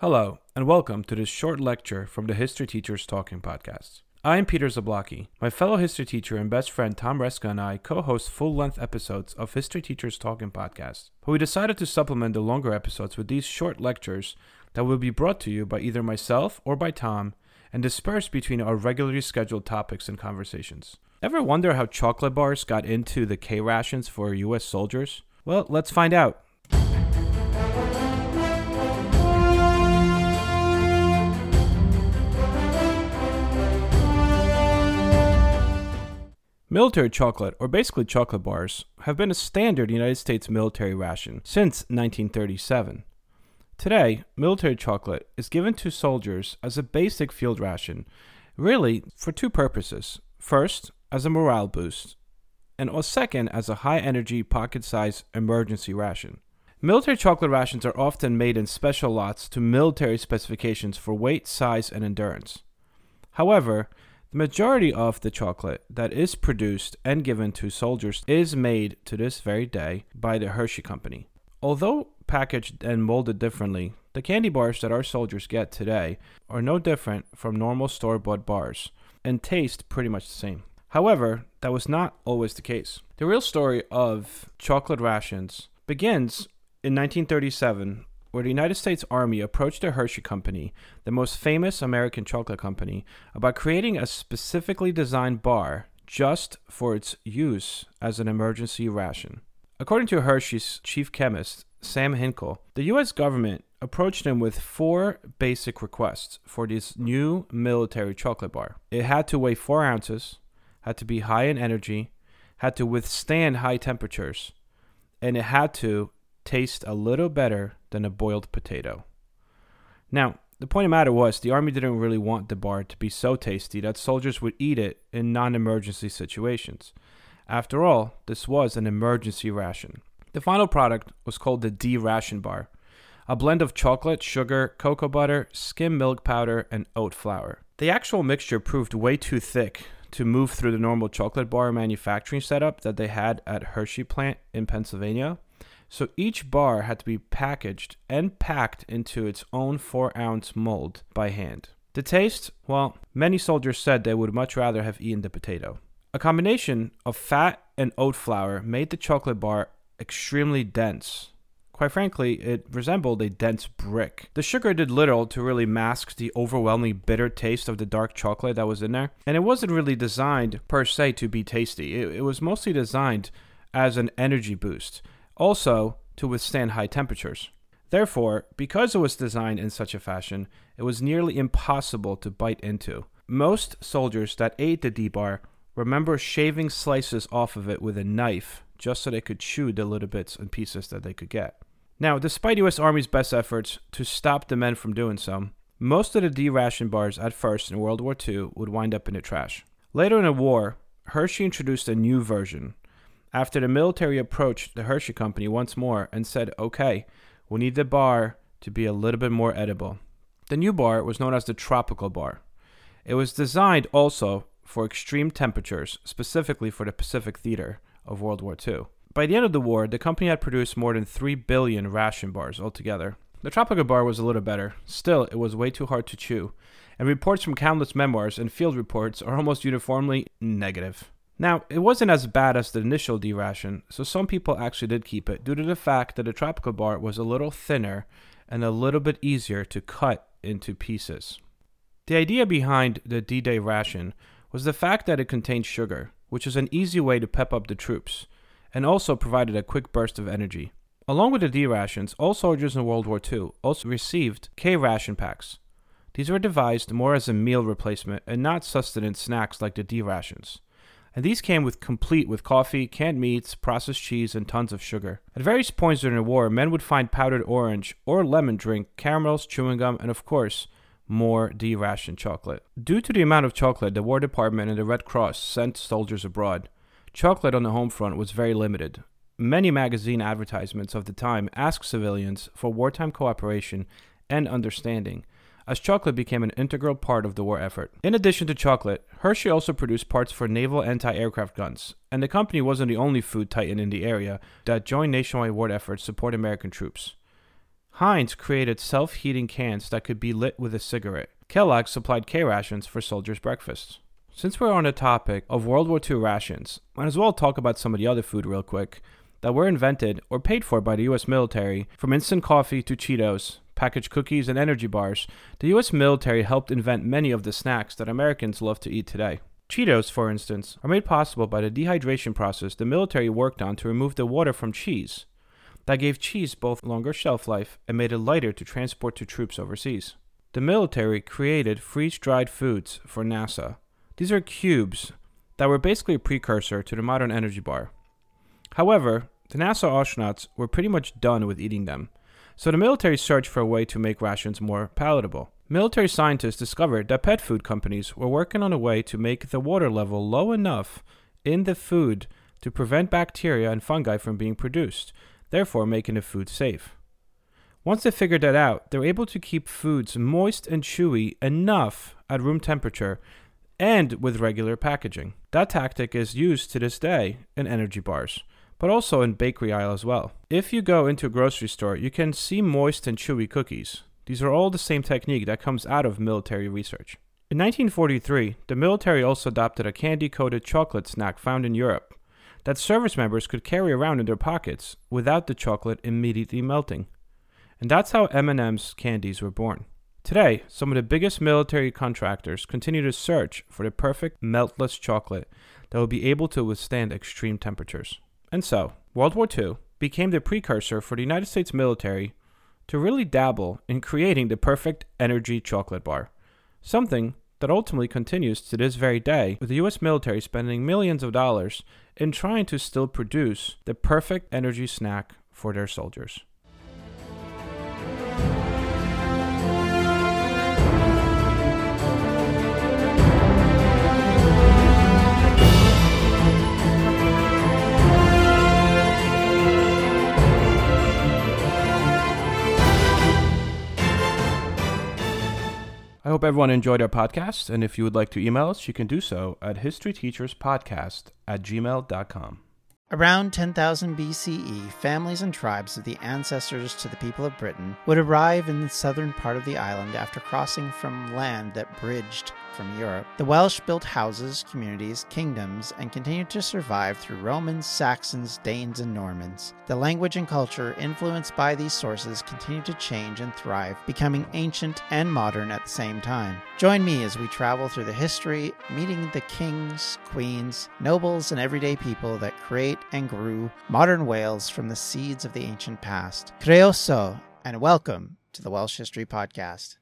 Hello, and welcome to this short lecture from the History Teachers Talking Podcast. I am Peter Zablocki. My fellow history teacher and best friend Tom Reska and I co host full length episodes of History Teachers Talking Podcast. But we decided to supplement the longer episodes with these short lectures that will be brought to you by either myself or by Tom and dispersed between our regularly scheduled topics and conversations. Ever wonder how chocolate bars got into the K rations for U.S. soldiers? Well, let's find out. Military chocolate, or basically chocolate bars, have been a standard United States military ration since 1937. Today, military chocolate is given to soldiers as a basic field ration, really for two purposes. First, as a morale boost, and or second, as a high energy pocket sized emergency ration. Military chocolate rations are often made in special lots to military specifications for weight, size, and endurance. However, the majority of the chocolate that is produced and given to soldiers is made to this very day by the Hershey Company. Although packaged and molded differently, the candy bars that our soldiers get today are no different from normal store bought bars and taste pretty much the same. However, that was not always the case. The real story of chocolate rations begins in 1937 where the United States Army approached the Hershey Company, the most famous American chocolate company, about creating a specifically designed bar just for its use as an emergency ration. According to Hershey's chief chemist, Sam Hinkle, the U.S. government approached him with four basic requests for this new military chocolate bar. It had to weigh four ounces, had to be high in energy, had to withstand high temperatures, and it had to taste a little better than a boiled potato. Now, the point of the matter was the army didn't really want the bar to be so tasty that soldiers would eat it in non emergency situations. After all, this was an emergency ration. The final product was called the D ration bar, a blend of chocolate, sugar, cocoa butter, skim milk powder, and oat flour. The actual mixture proved way too thick to move through the normal chocolate bar manufacturing setup that they had at Hershey plant in Pennsylvania, so each bar had to be packaged and packed into its own 4 ounce mold by hand. The taste, well, many soldiers said they would much rather have eaten the potato. A combination of fat and oat flour made the chocolate bar extremely dense. Quite frankly, it resembled a dense brick. The sugar did little to really mask the overwhelmingly bitter taste of the dark chocolate that was in there, and it wasn't really designed per se to be tasty. It, it was mostly designed as an energy boost also to withstand high temperatures. Therefore, because it was designed in such a fashion, it was nearly impossible to bite into. Most soldiers that ate the D bar remember shaving slices off of it with a knife just so they could chew the little bits and pieces that they could get. Now, despite US Army's best efforts to stop the men from doing so, most of the D ration bars at first in World War II would wind up in the trash. Later in the war, Hershey introduced a new version, after the military approached the Hershey Company once more and said, okay, we need the bar to be a little bit more edible. The new bar was known as the Tropical Bar. It was designed also for extreme temperatures, specifically for the Pacific Theater of World War II. By the end of the war, the company had produced more than 3 billion ration bars altogether. The Tropical Bar was a little better. Still, it was way too hard to chew, and reports from countless memoirs and field reports are almost uniformly negative. Now, it wasn't as bad as the initial D ration, so some people actually did keep it due to the fact that the tropical bar was a little thinner and a little bit easier to cut into pieces. The idea behind the D Day ration was the fact that it contained sugar, which is an easy way to pep up the troops, and also provided a quick burst of energy. Along with the D rations, all soldiers in World War II also received K ration packs. These were devised more as a meal replacement and not sustenance snacks like the D rations and these came with complete with coffee, canned meats, processed cheese, and tons of sugar. At various points during the war, men would find powdered orange or lemon drink, caramels, chewing gum, and of course, more D-ration chocolate. Due to the amount of chocolate the War Department and the Red Cross sent soldiers abroad, chocolate on the home front was very limited. Many magazine advertisements of the time asked civilians for wartime cooperation and understanding, as chocolate became an integral part of the war effort. In addition to chocolate, Hershey also produced parts for naval anti aircraft guns, and the company wasn't the only food titan in the area that joined nationwide war efforts to support American troops. Heinz created self heating cans that could be lit with a cigarette. Kellogg supplied K rations for soldiers' breakfasts. Since we're on the topic of World War II rations, might as well talk about some of the other food real quick that were invented or paid for by the US military, from instant coffee to Cheetos, packaged cookies, and energy bars. The US military helped invent many of the snacks that Americans love to eat today. Cheetos, for instance, are made possible by the dehydration process the military worked on to remove the water from cheese. That gave cheese both longer shelf life and made it lighter to transport to troops overseas. The military created freeze dried foods for NASA. These are cubes that were basically a precursor to the modern energy bar. However, the NASA astronauts were pretty much done with eating them, so the military searched for a way to make rations more palatable. Military scientists discovered that pet food companies were working on a way to make the water level low enough in the food to prevent bacteria and fungi from being produced, therefore making the food safe. Once they figured that out, they were able to keep foods moist and chewy enough at room temperature and with regular packaging. That tactic is used to this day in energy bars, but also in bakery aisle as well. If you go into a grocery store, you can see moist and chewy cookies. These are all the same technique that comes out of military research. In 1943, the military also adopted a candy coated chocolate snack found in Europe that service members could carry around in their pockets without the chocolate immediately melting. And that's how M&M's candies were born. Today, some of the biggest military contractors continue to search for the perfect meltless chocolate that will be able to withstand extreme temperatures. And so, World War II became the precursor for the United States military to really dabble in creating the perfect energy chocolate bar, something that ultimately continues to this very day, with the US military spending millions of dollars in trying to still produce the perfect energy snack for their soldiers. I hope everyone enjoyed our podcast, and if you would like to email us, you can do so at historyteacherspodcast at gmail.com. Around 10,000 BCE, families and tribes of the ancestors to the people of Britain would arrive in the southern part of the island after crossing from land that bridged from Europe. The Welsh built houses, communities, kingdoms, and continued to survive through Romans, Saxons, Danes, and Normans. The language and culture influenced by these sources continued to change and thrive, becoming ancient and modern at the same time. Join me as we travel through the history, meeting the kings, queens, nobles, and everyday people that create and grew modern Wales from the seeds of the ancient past. Croeso, and welcome to the Welsh History Podcast.